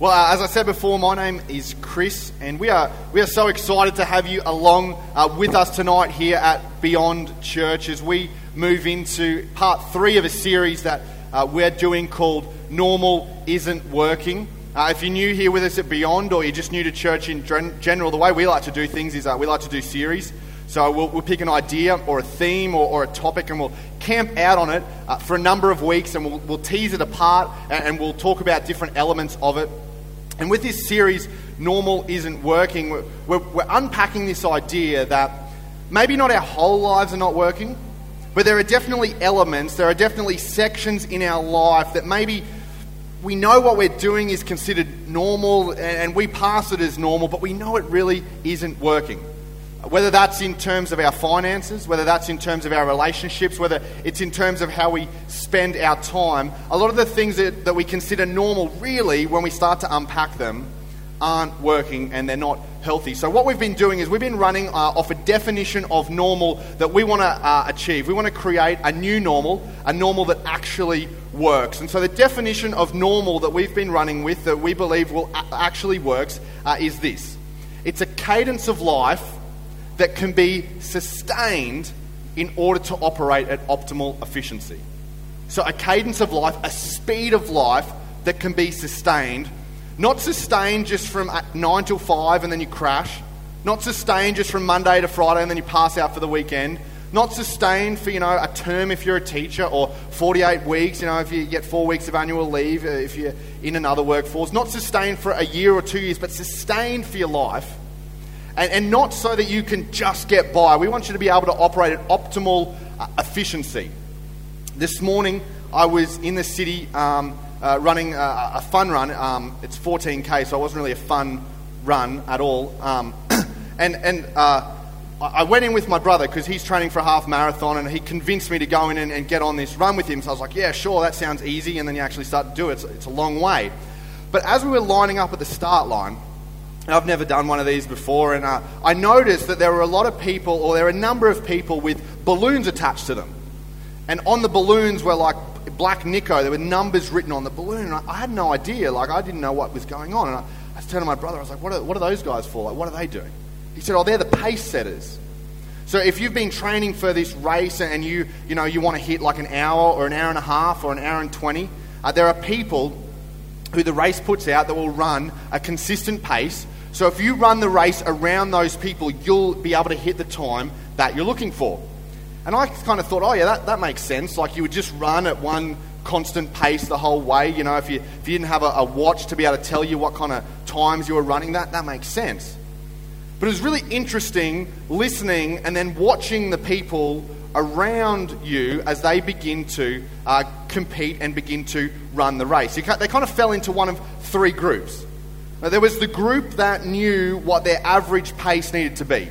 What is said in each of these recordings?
Well, uh, as I said before, my name is Chris, and we are, we are so excited to have you along uh, with us tonight here at Beyond Church as we move into part three of a series that uh, we're doing called Normal Isn't Working. Uh, if you're new here with us at Beyond, or you're just new to church in general, the way we like to do things is uh, we like to do series. So we'll, we'll, pick an idea or a theme or, or, a topic and we'll camp out on it uh, for a number of weeks and we'll, we'll tease it apart and, and, we'll talk about different elements of it. And with this series, Normal Isn't Working, we're, we're unpacking this idea that maybe not our whole lives are not working, but there are definitely elements, there are definitely sections in our life that maybe we know what we're doing is considered normal and we pass it as normal, but we know it really isn't working. Whether that's in terms of our finances, whether that's in terms of our relationships, whether it's in terms of how we spend our time, a lot of the things that, that we consider normal, really, when we start to unpack them, aren't working and they're not healthy. So, what we've been doing is we've been running uh, off a definition of normal that we want to uh, achieve. We want to create a new normal, a normal that actually works. And so, the definition of normal that we've been running with, that we believe will a- actually works, uh, is this it's a cadence of life that can be sustained in order to operate at optimal efficiency. So, a cadence of life, a speed of life that can be sustained, not sustained just from 9 till 5 and then you crash, not sustained just from Monday to Friday and then you pass out for the weekend, not sustained for, you know, a term if you're a teacher or 48 weeks, you know, if you get four weeks of annual leave uh, if you're in another workforce, not sustained for a year or two years, but sustained for your life and, and not so that you can just get by. We want you to be able to operate at optimal uh, efficiency. This morning, I was in the city um, uh, running a, a, fun run. Um, it's 14k, so it wasn't really a fun run at all. Um, and and uh, I went in with my brother because he's training for a half marathon, and he convinced me to go in and, and, get on this run with him. So I was like, "Yeah, sure, that sounds easy." And then you actually start to do it. It's, it's a long way. But as we were lining up at the start line, I've never done one of these before, and uh, I noticed that there were a lot of people, or there were a number of people with balloons attached to them. And on the balloons were like Black Nico, there were numbers written on the balloon, and I, I had no idea, like, I didn't know what was going on. And I, I turned to my brother, I was like, what are, what are those guys for? Like, what are they doing? He said, oh, they're the pace setters. So if you've been training for this race and you, you know, you want to hit like an hour or an hour and a half or an hour and 20, uh, there are people who the race puts out that will run a consistent pace so if you run the race around those people, you'll be able to hit the time that you're looking for. And I kind of thought, oh, yeah, that, that makes sense. Like you would just run at one constant pace the whole way. You know, if you, if you didn't have a, a watch to be able to tell you what kind of times you were running, that, that makes sense. But it was really interesting listening and then watching the people around you as they begin to uh, compete and begin to run the race. They kind of fell into one of three groups. Now, there was the group that knew what their average pace needed to be.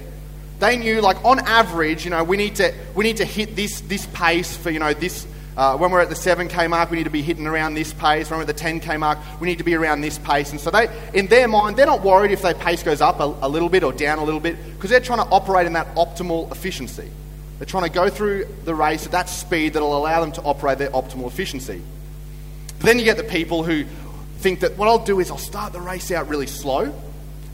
They knew, like, on average, you know, we need to, we need to hit this, this pace for, you know, this. Uh, when we're at the 7k mark, we need to be hitting around this pace. When we're at the 10k mark, we need to be around this pace. And so, they, in their mind, they're not worried if their pace goes up a, a little bit or down a little bit because they're trying to operate in that optimal efficiency. They're trying to go through the race at that speed that will allow them to operate their optimal efficiency. But then you get the people who think that what I'll do is I'll start the race out really slow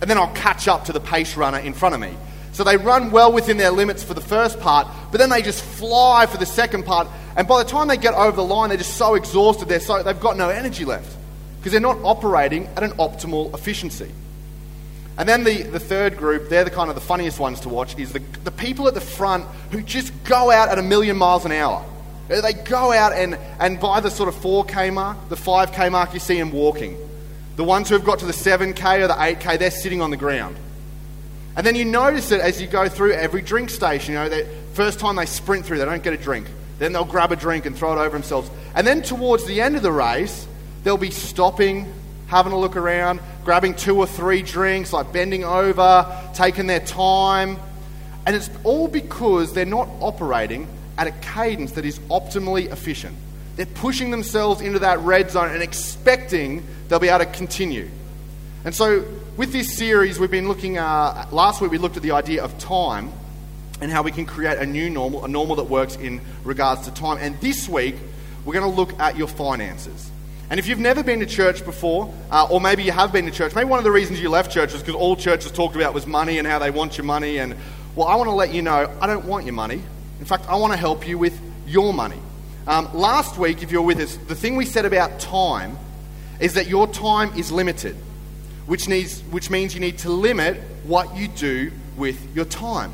and then I'll catch up to the pace runner in front of me. So they run well within their limits for the first part, but then they just fly for the second part. And by the time they get over the line, they're just so exhausted, they're so, they've got no energy left because they're not operating at an optimal efficiency. And then the, the third group, they're the kind of the funniest ones to watch, is the, the people at the front who just go out at a million miles an hour. Uh, they go out and, and by the sort of 4K mark, the 5K mark, you see them walking. The ones who have got to the 7K or the 8K, they're sitting on the ground. And then you notice it as you go through every drink station. You know, the first time they sprint through, they don't get a drink. Then they'll grab a drink and throw it over themselves. And then towards the end of the race, they'll be stopping, having a look around, grabbing two or three drinks, like bending over, taking their time. And it's all because they're not operating at a cadence that is optimally efficient. They're pushing themselves into that red zone and expecting they'll be able to continue. And so, with this series, we've been looking, uh, last week we looked at the idea of time and how we can create a new normal, a normal that works in regards to time. And this week, we're going to look at your finances. And if you've never been to church before, uh, or maybe you have been to church, maybe one of the reasons you left church was because all churches talked about was money and how they want your money. And well, I want to let you know I don't want your money. In fact, I want to help you with your money. Um, last week, if you're with us, the thing we said about time is that your time is limited, which, needs, which means you need to limit what you do with your time.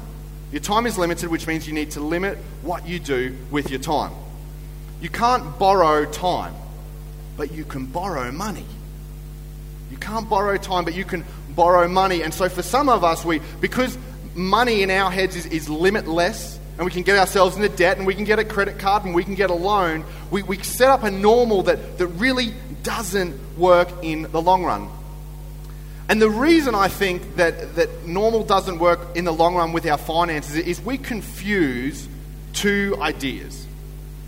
Your time is limited, which means you need to limit what you do with your time. You can't borrow time, but you can borrow money. You can't borrow time, but you can borrow money. And so for some of us, we because money in our heads is, is limitless, and we can get ourselves into debt, and we can get a credit card, and we can get a loan, we, we set up a normal that, that really doesn't work in the long run. And the reason I think that, that normal doesn't work in the long run with our finances is we confuse two ideas.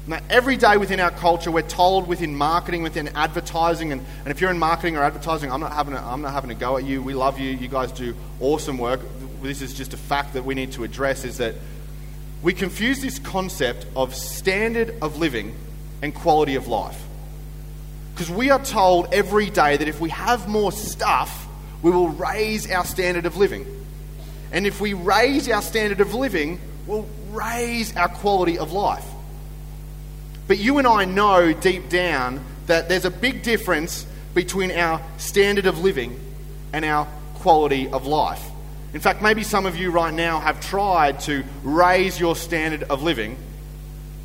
Now, every day within our culture, we're told within marketing, within advertising, and, and if you're in marketing or advertising, I'm not, having a, I'm not having a go at you. We love you. You guys do awesome work. This is just a fact that we need to address is that we confuse this concept of standard of living and quality of life. Because we are told every day that if we have more stuff, we will raise our standard of living. And if we raise our standard of living, we'll raise our quality of life. But you and I know deep down that there's a big difference between our standard of living and our quality of life. In fact, maybe some of you right now have tried to raise your standard of living,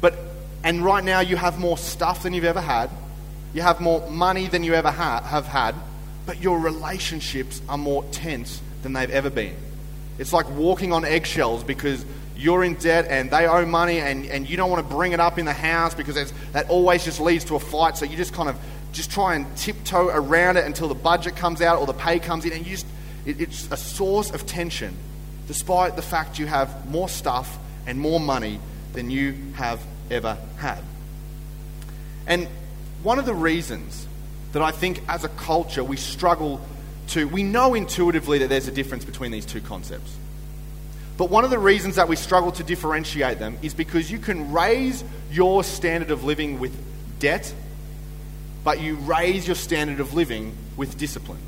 but and right now you have more stuff than you've ever had. You have more money than you ever ha- have had but your relationships are more tense than they've ever been. It's like walking on eggshells because you're in debt and they owe money and, and you don't want to bring it up in the house because that always just leads to a fight. So you just kind of just try and tiptoe around it until the budget comes out or the pay comes in. And you just, it, it's a source of tension despite the fact you have more stuff and more money than you have ever had. And one of the reasons that I think as a culture we struggle to, we know intuitively that there's a difference between these two concepts. But one of the reasons that we struggle to differentiate them is because you can raise your standard of living with debt, but you raise your standard of living with discipline.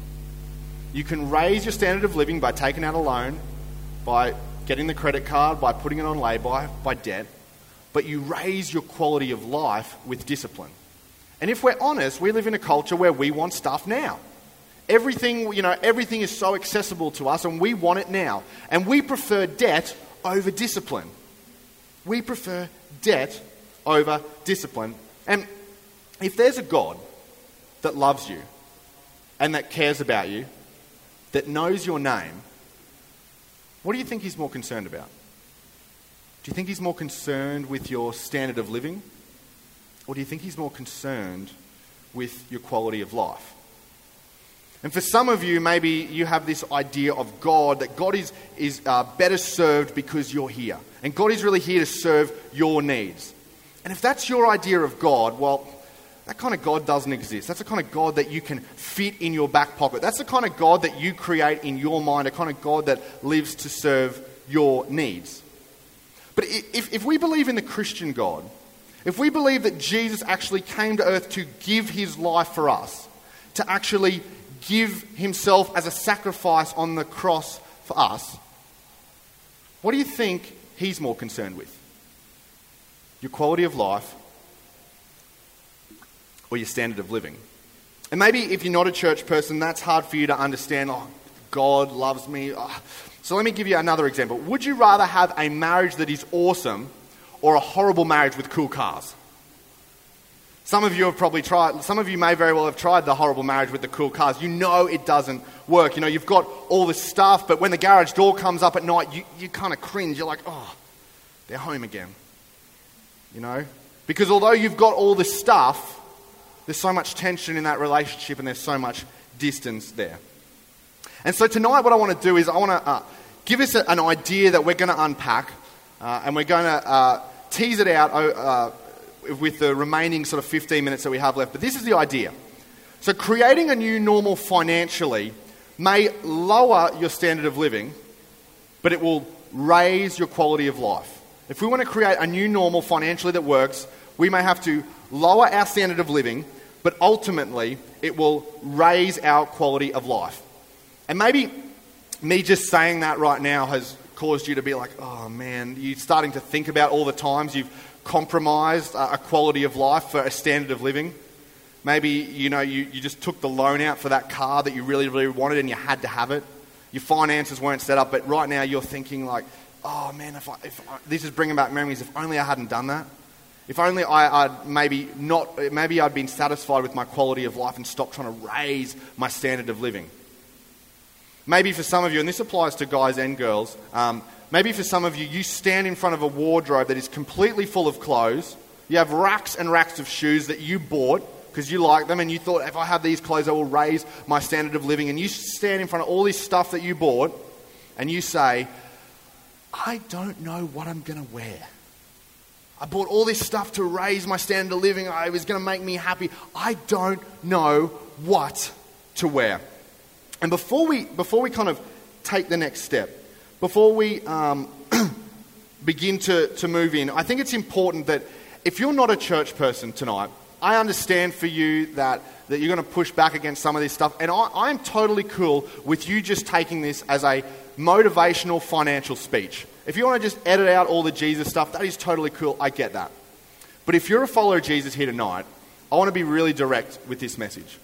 You can raise your standard of living by taking out a loan, by getting the credit card, by putting it on lay-by, by debt, but you raise your quality of life with discipline. And if we're honest, we live in a culture where we want stuff now. Everything, you know, everything is so accessible to us and we want it now. And we prefer debt over discipline. We prefer debt over discipline. And if there's a God that loves you and that cares about you, that knows your name, what do you think he's more concerned about? Do you think he's more concerned with your standard of living? Or do you think he's more concerned with your quality of life? And for some of you, maybe you have this idea of God, that God is, is uh, better served because you're here. And God is really here to serve your needs. And if that's your idea of God, well, that kind of God doesn't exist. That's the kind of God that you can fit in your back pocket. That's the kind of God that you create in your mind, a kind of God that lives to serve your needs. But if, if we believe in the Christian God, if we believe that Jesus actually came to earth to give his life for us, to actually give himself as a sacrifice on the cross for us, what do you think he's more concerned with? Your quality of life or your standard of living? And maybe if you're not a church person, that's hard for you to understand. Oh, God loves me. Oh. So let me give you another example. Would you rather have a marriage that is awesome or a horrible marriage with cool cars. Some of you have probably tried, some of you may very well have tried the horrible marriage with the cool cars. You know it doesn't work. You know, you've got all this stuff, but when the garage door comes up at night, you, you kind of cringe. You're like, oh, they're home again. You know? Because although you've got all this stuff, there's so much tension in that relationship and there's so much distance there. And so tonight, what I want to do is I want to uh, give us a, an idea that we're going to unpack uh, and we're going to uh, tease it out uh, with the remaining sort of 15 minutes that we have left. But this is the idea. So, creating a new normal financially may lower your standard of living, but it will raise your quality of life. If we want to create a new normal financially that works, we may have to lower our standard of living, but ultimately it will raise our quality of life. And maybe me just saying that right now has caused you to be like, oh man, you're starting to think about all the times you've compromised a quality of life for a standard of living. Maybe, you know, you, you just took the loan out for that car that you really, really wanted and you had to have it. Your finances weren't set up, but right now you're thinking like, oh man, if, I, if I, this is bringing back memories, if only I hadn't done that. If only I, would maybe not, maybe I'd been satisfied with my quality of life and stopped trying to raise my standard of living. Maybe for some of you, and this applies to guys and girls, um, maybe for some of you, you stand in front of a wardrobe that is completely full of clothes. You have racks and racks of shoes that you bought because you like them and you thought, if I have these clothes, I will raise my standard of living. And you stand in front of all this stuff that you bought and you say, I don't know what I'm going to wear. I bought all this stuff to raise my standard of living. I was going to make me happy. I don't know what to wear. And before we, before we kind of take the next step, before we um, begin to, to move in, I think it's important that if you're not a church person tonight, I understand for you that, that you're going to push back against some of this stuff. And I, I'm totally cool with you just taking this as a motivational financial speech. If you want to just edit out all the Jesus stuff, that is totally cool. I get that. But if you're a follower of Jesus here tonight, I want to be really direct with this message.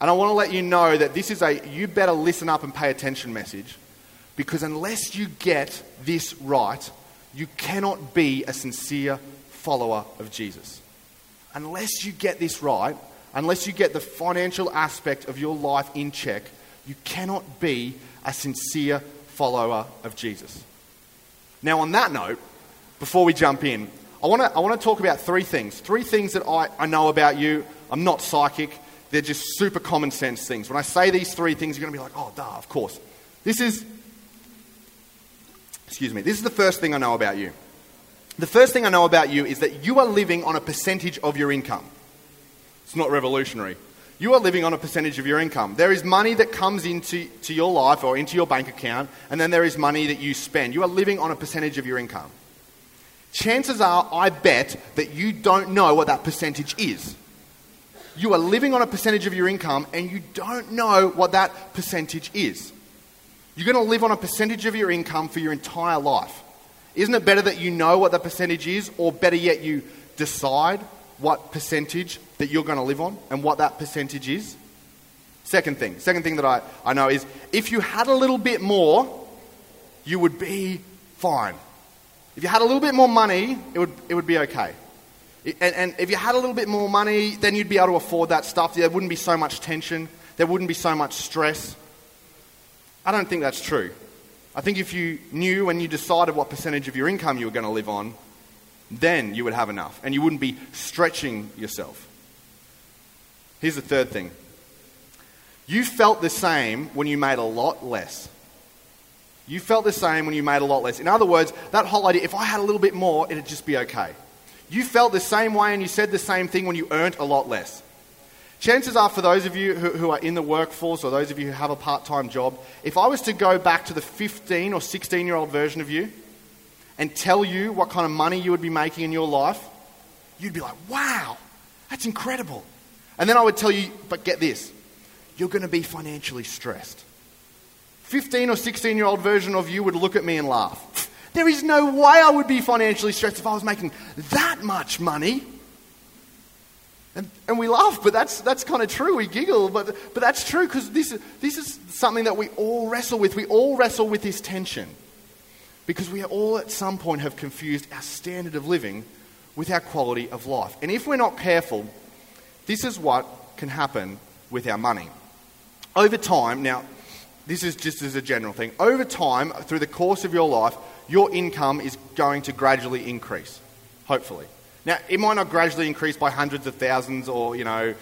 And I want to let you know that this is a you better listen up and pay attention message because unless you get this right, you cannot be a sincere follower of Jesus. Unless you get this right, unless you get the financial aspect of your life in check, you cannot be a sincere follower of Jesus. Now, on that note, before we jump in, I want to I wanna talk about three things. Three things that I, I know about you. I'm not psychic, they're just super common sense things. When I say these three things, you're going to be like, oh, duh, of course. This is, excuse me, this is the first thing I know about you. The first thing I know about you is that you are living on a percentage of your income. It's not revolutionary. You are living on a percentage of your income. There is money that comes into to your life or into your bank account, and then there is money that you spend. You are living on a percentage of your income. Chances are, I bet, that you don't know what that percentage is. You are living on a percentage of your income, and you don't know what that percentage is. You're going to live on a percentage of your income for your entire life. Isn't it better that you know what the percentage is, or better yet, you decide what percentage that you're going to live on and what that percentage is. Second thing, second thing that I, I know is if you had a little bit more, you would be fine. If you had a little bit more money, it would, it would be okay. And, and if you had a little bit more money, then you'd be able to afford that stuff. There wouldn't be so much tension, there wouldn't be so much stress. I don't think that's true. I think if you knew and you decided what percentage of your income you were going to live on, then you would have enough and you wouldn't be stretching yourself. Here's the third thing you felt the same when you made a lot less. You felt the same when you made a lot less. In other words, that whole idea if I had a little bit more, it'd just be okay. You felt the same way and you said the same thing when you earned a lot less. Chances are, for those of you who, who are in the workforce or those of you who have a part time job, if I was to go back to the 15 or 16 year old version of you, and tell you what kind of money you would be making in your life, you'd be like, wow, that's incredible. And then I would tell you, but get this, you're going to be financially stressed. 15 or 16 year old version of you would look at me and laugh. There is no way I would be financially stressed if I was making that much money. And, and we laugh, but that's, that's kind of true. We giggle, but, but that's true because this, this is something that we all wrestle with. We all wrestle with this tension. Because we all at some point have confused our standard of living with our quality of life. And if we're not careful, this is what can happen with our money. Over time, now, this is just as a general thing, over time, through the course of your life, your income is going to gradually increase, hopefully. Now, it might not gradually increase by hundreds of thousands or, you know,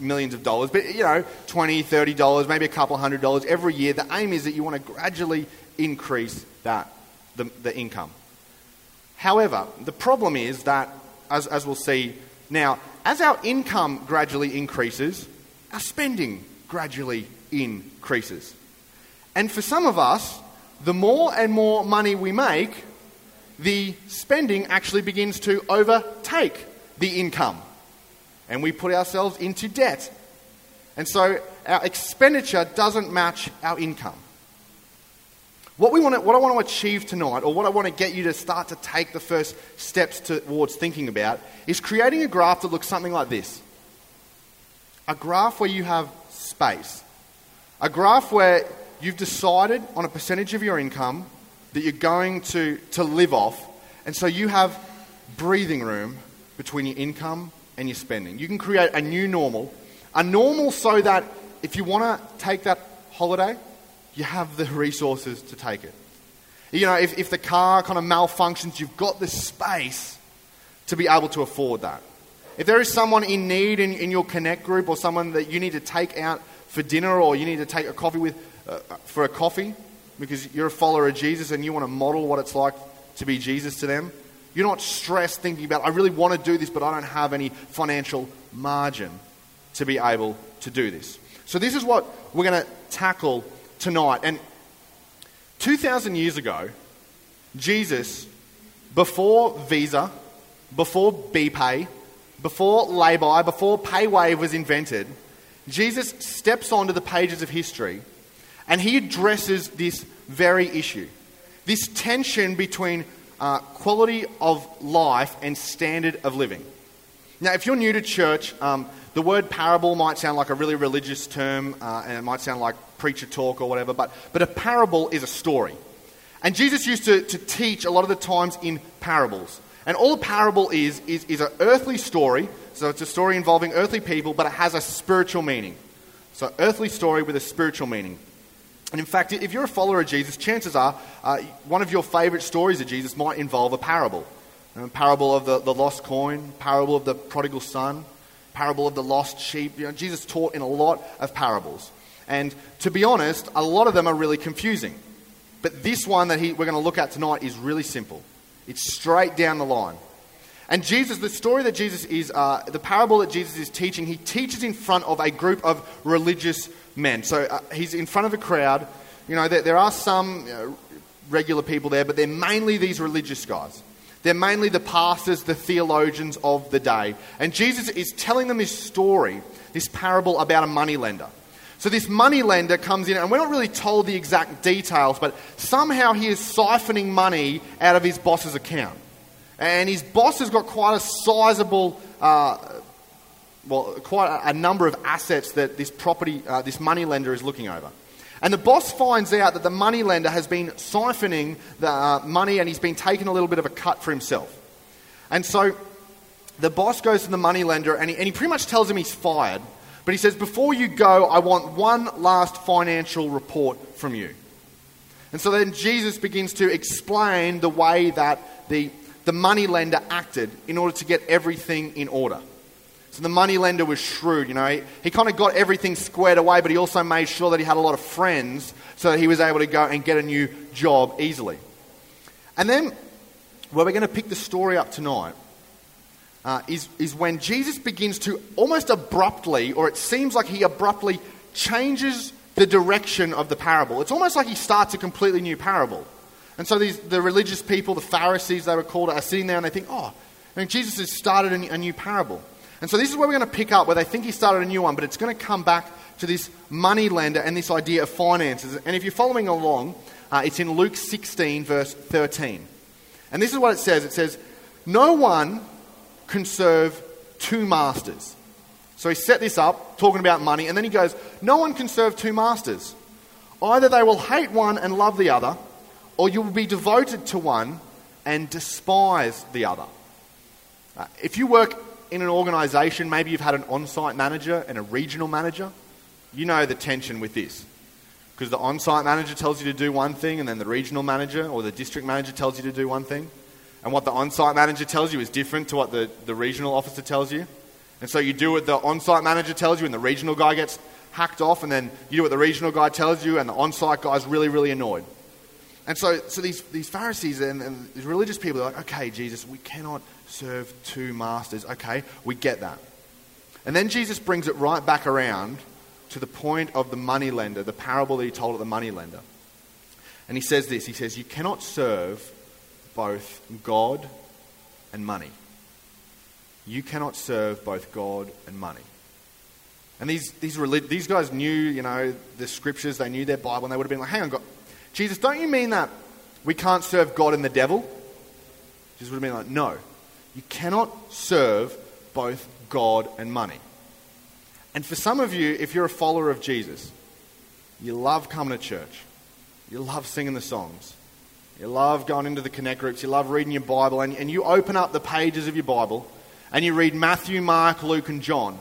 millions of dollars, but, you know, 20, 30 dollars, maybe a couple hundred dollars every year. The aim is that you want to gradually increase that the, the income. However, the problem is that, as, as we'll see now, as our income gradually increases, our spending gradually increases. And for some of us, the more and more money we make, the spending actually begins to overtake the income. and we put ourselves into debt. And so our expenditure doesn't match our income. What, we want to, what I want to achieve tonight, or what I want to get you to start to take the first steps towards thinking about, is creating a graph that looks something like this. A graph where you have space, a graph where you've decided on a percentage of your income that you're going to, to live off, and so you have breathing room between your income and your spending. You can create a new normal, a normal so that if you want to take that holiday, you have the resources to take it. You know, if, if the car kind of malfunctions, you've got the space to be able to afford that. If there is someone in need in, in your connect group or someone that you need to take out for dinner or you need to take a coffee with uh, for a coffee because you're a follower of Jesus and you want to model what it's like to be Jesus to them, you're not stressed thinking about, I really want to do this, but I don't have any financial margin to be able to do this. So, this is what we're going to tackle tonight. And 2,000 years ago, Jesus, before Visa, before BPay, before Lay-By, before PayWave was invented, Jesus steps onto the pages of history and he addresses this very issue this tension between uh, quality of life and standard of living. Now, if you're new to church, um, the word parable might sound like a really religious term uh, and it might sound like preacher talk or whatever, but, but a parable is a story. And Jesus used to, to teach a lot of the times in parables. And all a parable is, is, is an earthly story. So it's a story involving earthly people, but it has a spiritual meaning. So, earthly story with a spiritual meaning. And in fact, if you're a follower of Jesus, chances are uh, one of your favorite stories of Jesus might involve a parable. A parable of the, the lost coin, parable of the prodigal son, parable of the lost sheep. You know, Jesus taught in a lot of parables. And to be honest, a lot of them are really confusing. But this one that he, we're going to look at tonight is really simple. It's straight down the line. And Jesus, the story that Jesus is, uh, the parable that Jesus is teaching, he teaches in front of a group of religious men. So uh, he's in front of a crowd. You know, there, there are some know, regular people there, but they're mainly these religious guys. They're mainly the pastors, the theologians of the day. And Jesus is telling them this story, this parable about a money lender. So this money lender comes in, and we're not really told the exact details, but somehow he is siphoning money out of his boss's account. And his boss has got quite a sizable, uh, well, quite a, number of assets that this property, uh, this money lender is looking over. And the boss finds out that the money lender has been siphoning the uh, money and he's been taking a little bit of a cut for himself. And so the boss goes to the money lender and he, and he pretty much tells him he's fired but he says, Before you go, I want one last financial report from you. And so then Jesus begins to explain the way that the, the money lender acted in order to get everything in order. So the money lender was shrewd, you know. He, he kind of got everything squared away, but he also made sure that he had a lot of friends so that he was able to go and get a new job easily. And then, where we're going to pick the story up tonight uh, is, is when Jesus begins to almost abruptly, or it seems like he abruptly changes the direction of the parable. It's almost like he starts a completely new parable. And so these, the religious people, the Pharisees, they were called, are sitting there and they think, oh, I mean, Jesus has started a, a new parable. And so this is where we're going to pick up, where they think he started a new one, but it's going to come back to this money lender and this idea of finances. And if you're following along, uh, it's in Luke 16, verse 13. And this is what it says it says, No one can serve two masters. So he set this up, talking about money, and then he goes, No one can serve two masters. Either they will hate one and love the other, or you will be devoted to one and despise the other. Uh, if you work in an organization, maybe you've had an on site manager and a regional manager, you know the tension with this. Because the on site manager tells you to do one thing, and then the regional manager or the district manager tells you to do one thing. And what the on site manager tells you is different to what the, the regional officer tells you. And so you do what the on site manager tells you, and the regional guy gets hacked off, and then you do what the regional guy tells you, and the on site guy's really, really annoyed. And so, so these, these Pharisees and, and these religious people are like, okay, Jesus, we cannot serve two masters. Okay, we get that. And then Jesus brings it right back around to the point of the money lender, the parable that he told of the money lender. And he says this He says, You cannot serve both God and money. you cannot serve both God and money. And these, these, relig- these guys knew, you know, the scriptures, they knew their Bible, and they would have been like, hang on, God, Jesus, don't you mean that we can't serve God and the devil? Jesus would have been like, no. You cannot serve both God and money. And for some of you, if you're a follower of Jesus, you love coming to church, you love singing the songs, you love going into the connect groups, you love reading your Bible, and, and you open up the pages of your Bible and you read Matthew, Mark, Luke, and John.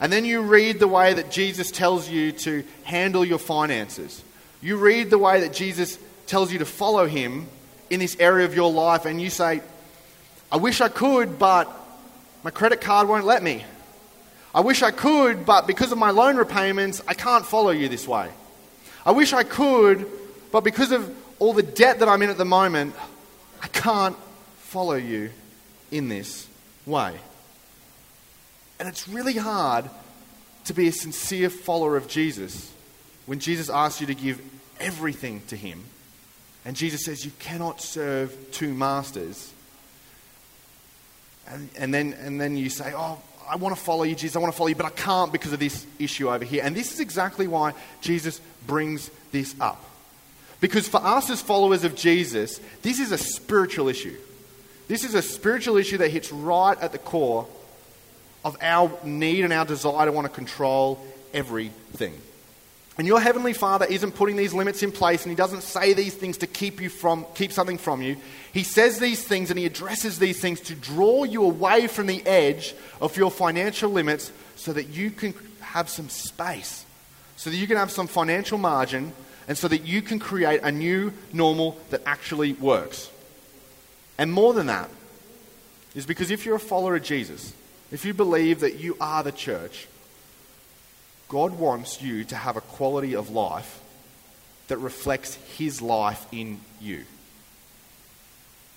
And then you read the way that Jesus tells you to handle your finances. You read the way that Jesus tells you to follow him in this area of your life, and you say, I wish I could, but my credit card won't let me. I wish I could, but because of my loan repayments, I can't follow you this way. I wish I could, but because of all the debt that I'm in at the moment, I can't follow you in this way. And it's really hard to be a sincere follower of Jesus when Jesus asks you to give everything to Him. And Jesus says you cannot serve two masters. And, and, then, and then you say, Oh, I want to follow you, Jesus. I want to follow you, but I can't because of this issue over here. And this is exactly why Jesus brings this up. Because for us as followers of Jesus, this is a spiritual issue. This is a spiritual issue that hits right at the core of our need and our desire to want to control everything. And your heavenly Father isn't putting these limits in place and he doesn't say these things to keep you from keep something from you. He says these things and he addresses these things to draw you away from the edge of your financial limits so that you can have some space. So that you can have some financial margin and so that you can create a new normal that actually works. And more than that, is because if you're a follower of Jesus, if you believe that you are the church, God wants you to have a quality of life that reflects His life in you.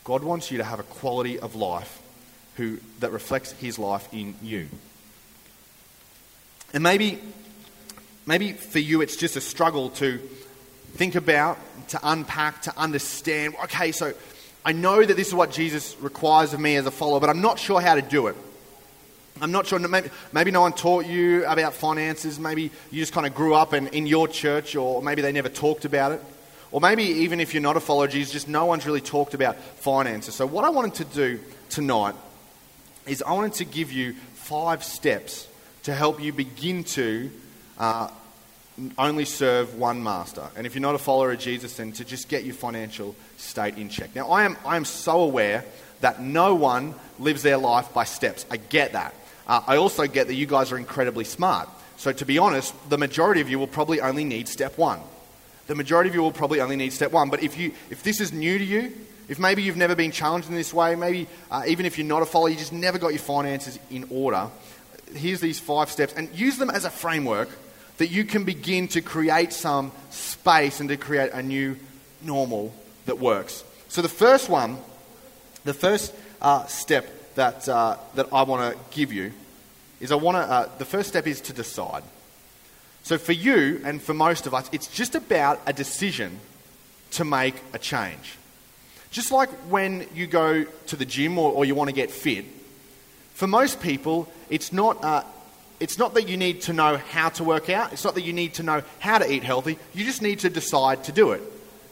God wants you to have a quality of life who, that reflects His life in you. And maybe, maybe for you it's just a struggle to think about, to unpack, to understand. Okay, so I know that this is what Jesus requires of me as a follower, but I'm not sure how to do it. I'm not sure, maybe, maybe no one taught you about finances. Maybe you just kind of grew up in, in your church, or maybe they never talked about it. Or maybe even if you're not a follower of Jesus, just no one's really talked about finances. So, what I wanted to do tonight is I wanted to give you five steps to help you begin to uh, only serve one master. And if you're not a follower of Jesus, then to just get your financial state in check. Now, I am, I am so aware that no one lives their life by steps. I get that. Uh, I also get that you guys are incredibly smart. So, to be honest, the majority of you will probably only need step one. The majority of you will probably only need step one. But if, you, if this is new to you, if maybe you've never been challenged in this way, maybe uh, even if you're not a follower, you just never got your finances in order, here's these five steps and use them as a framework that you can begin to create some space and to create a new normal that works. So, the first one, the first uh, step that, uh, that I want to give you is I want to, uh, the first step is to decide. So, for you and for most of us, it's just about a decision to make a change. Just like when you go to the gym or, or you want to get fit, for most people, it's not, uh, it's not that you need to know how to work out, it's not that you need to know how to eat healthy, you just need to decide to do it.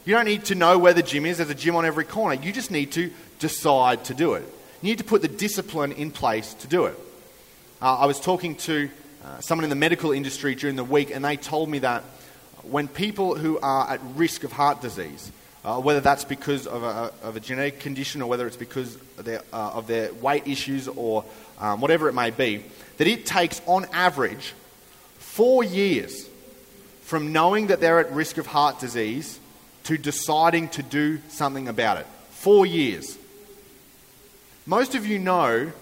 You don't need to know where the gym is, there's a gym on every corner. You just need to decide to do it. You need to put the discipline in place to do it. Uh, I was talking to uh, someone in the medical industry during the week, and they told me that when people who are at risk of heart disease, uh, whether that's because of a, of a, genetic condition or whether it's because of their, uh, of their weight issues or um, whatever it may be, that it takes on average four years from knowing that they're at risk of heart disease to deciding to do something about it. Four years. Most of you know,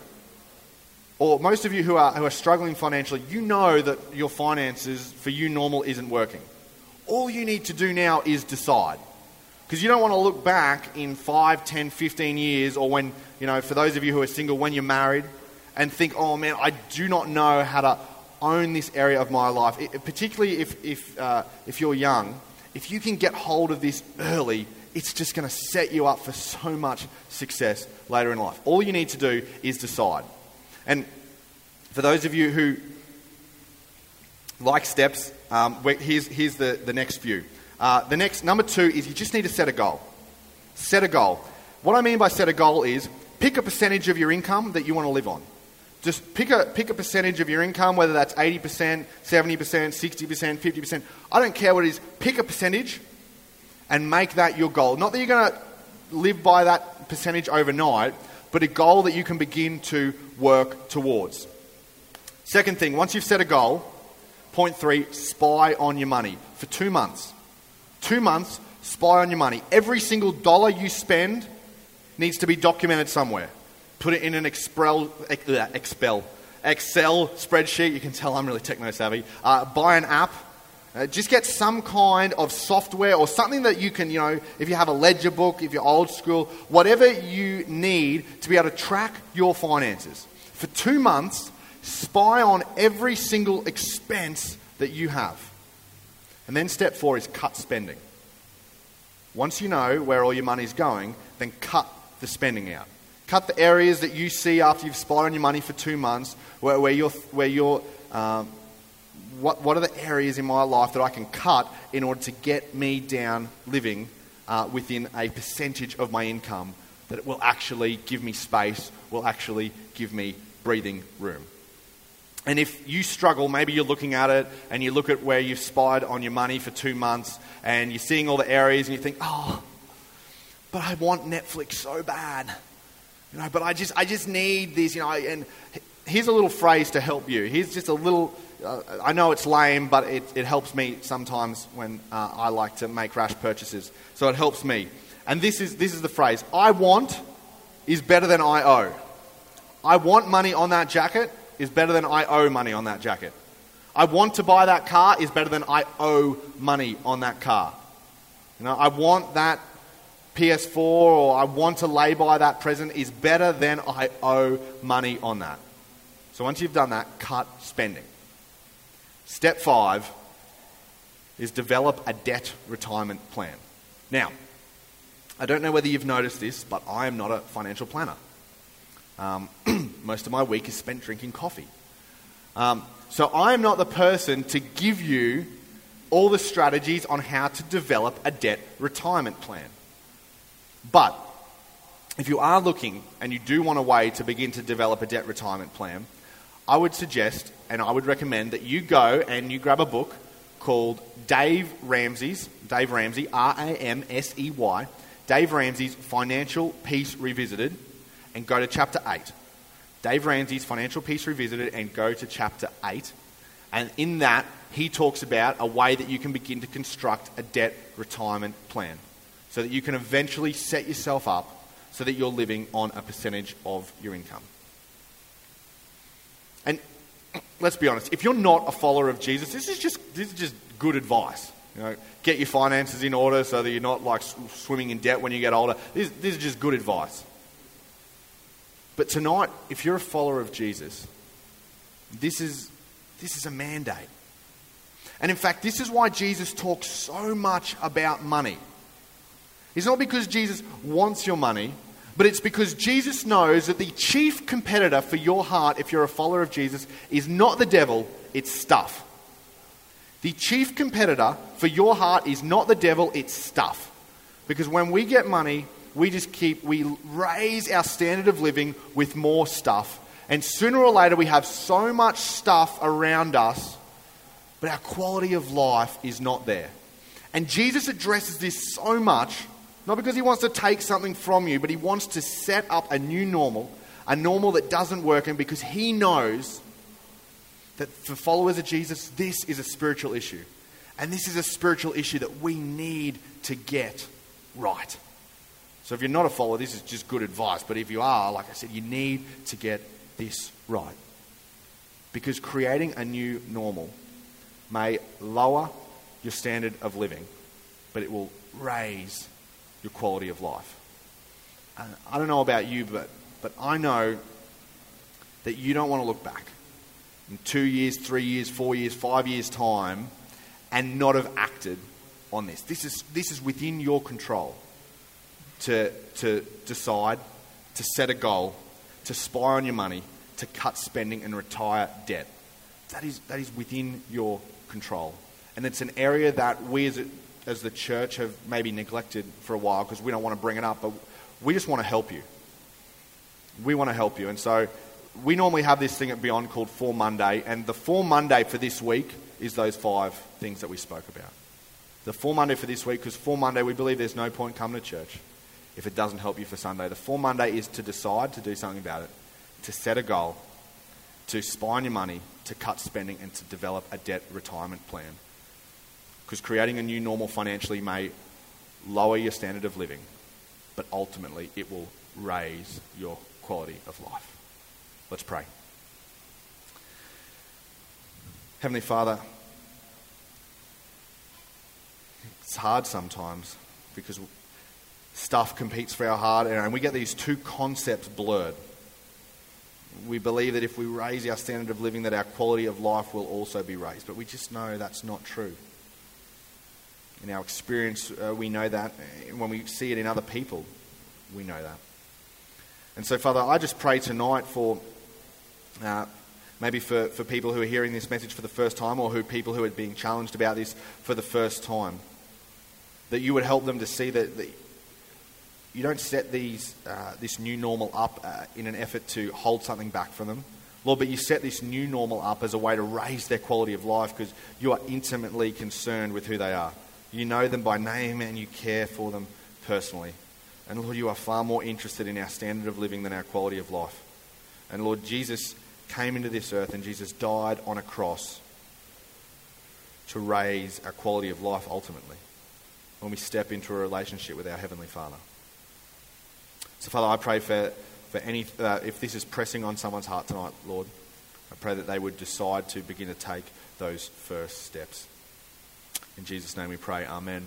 or most of you who are, who are struggling financially, you know that your finances for you normal isn't working. All you need to do now is decide. Because you don't want to look back in 5, 10, 15 years, or when, you know, for those of you who are single, when you're married, and think, oh man, I do not know how to own this area of my life. It, particularly if, if, uh, if you're young, if you can get hold of this early, it's just going to set you up for so much success later in life. All you need to do is decide. And for those of you who like steps, um, here's, here's the, the next few. Uh, the next, number two, is you just need to set a goal. Set a goal. What I mean by set a goal is pick a percentage of your income that you want to live on. Just pick a, pick a percentage of your income, whether that's 80%, 70%, 60%, 50%. I don't care what it is. Pick a percentage and make that your goal. Not that you're going to live by that percentage overnight, but a goal that you can begin to work towards. Second thing, once you've set a goal, point three, spy on your money for two months. Two months, spy on your money. Every single dollar you spend needs to be documented somewhere. Put it in an Excel, Excel, Excel spreadsheet. You can tell I'm really techno savvy. Uh, buy an app. Uh, just get some kind of software or something that you can, you know, if you have a ledger book, if you're old school, whatever you need to be able to track your finances. For two months, spy on every single expense that you have. And then step four is cut spending. Once you know where all your money's going, then cut the spending out. Cut the areas that you see after you've spied on your money for two months, where, where you're, where you're um, what, what are the areas in my life that I can cut in order to get me down living uh, within a percentage of my income that will actually give me space, will actually give me breathing room. And if you struggle, maybe you're looking at it and you look at where you've spied on your money for two months and you're seeing all the areas and you think, oh, but I want Netflix so bad. You know, but I just, I just need this, you know, and here's a little phrase to help you. Here's just a little, uh, I know it's lame, but it, it helps me sometimes when uh, I like to make rash purchases. So it helps me. And this is, this is the phrase I want is better than I owe. I want money on that jacket is better than I owe money on that jacket. I want to buy that car is better than I owe money on that car. You know, I want that PS4 or I want to lay by that present is better than I owe money on that. So once you've done that, cut spending. Step five is develop a debt retirement plan. Now, I don't know whether you've noticed this, but I am not a financial planner. Um, most of my week is spent drinking coffee. Um, so I am not the person to give you all the strategies on how to develop a debt retirement plan. But if you are looking and you do want a way to begin to develop a debt retirement plan, I would suggest and I would recommend that you go and you grab a book called Dave Ramsey's, Dave Ramsey, R A M S E Y, Dave Ramsey's Financial Peace Revisited, and go to chapter 8. Dave Ramsey's Financial Peace Revisited, and go to chapter 8. And in that, he talks about a way that you can begin to construct a debt retirement plan so that you can eventually set yourself up so that you're living on a percentage of your income. And let's be honest, if you're not a follower of Jesus, this is just, this is just good advice. You know, get your finances in order so that you're not like swimming in debt when you get older. This, this is just good advice. But tonight, if you're a follower of Jesus, this is, this is a mandate. And in fact, this is why Jesus talks so much about money. It's not because Jesus wants your money, but it's because Jesus knows that the chief competitor for your heart, if you're a follower of Jesus, is not the devil, it's stuff. The chief competitor for your heart is not the devil, it's stuff. Because when we get money, we just keep, we raise our standard of living with more stuff. And sooner or later, we have so much stuff around us, but our quality of life is not there. And Jesus addresses this so much, not because he wants to take something from you, but he wants to set up a new normal, a normal that doesn't work, and because he knows that for followers of Jesus, this is a spiritual issue. And this is a spiritual issue that we need to get right. So if you're not a follower, this is just good advice. But if you are, like I said, you need to get this right. Because creating a new normal may lower your standard of living, but it will raise your quality of life. And I don't know about you, but, but I know that you don't want to look back in two years, three years, four years, five years' time and not have acted on this. This is, this is within your control to, to decide, to set a goal, to spy on your money, to cut spending and retire debt. That is, that is within your control. And it's an area that we as, a, as the church have maybe neglected for a while because we don't want to bring it up, but we just want to help you. We want to help you. And so we normally have this thing at Beyond called For Monday, and the For Monday for this week is those five things that we spoke about. The For Monday for this week, because For Monday we believe there's no point coming to church if it doesn't help you for Sunday. The For Monday is to decide to do something about it, to set a goal, to on your money, to cut spending, and to develop a debt retirement plan. Because creating a new normal financially may lower your standard of living, but ultimately it will raise your quality of life. Let's pray. Heavenly Father, it's hard sometimes because stuff competes for our heart and we get these two concepts blurred. We believe that if we raise our standard of living that our quality of life will also be raised, but we just know that's not true. In our experience, uh, we know that. When we see it in other people, we know that. And so, Father, I just pray tonight for uh, maybe for, for people who are hearing this message for the first time or who people who are being challenged about this for the first time, that you would help them to see that, that you don't set these, uh, this new normal up uh, in an effort to hold something back from them. Lord, but you set this new normal up as a way to raise their quality of life because you are intimately concerned with who they are. You know them by name and you care for them personally. And Lord, you are far more interested in our standard of living than our quality of life. And Lord, Jesus came into this earth and Jesus died on a cross to raise our quality of life ultimately when we step into a relationship with our Heavenly Father. So, Father, I pray for, for any, uh, if this is pressing on someone's heart tonight, Lord, I pray that they would decide to begin to take those first steps. In Jesus' name we pray. Amen.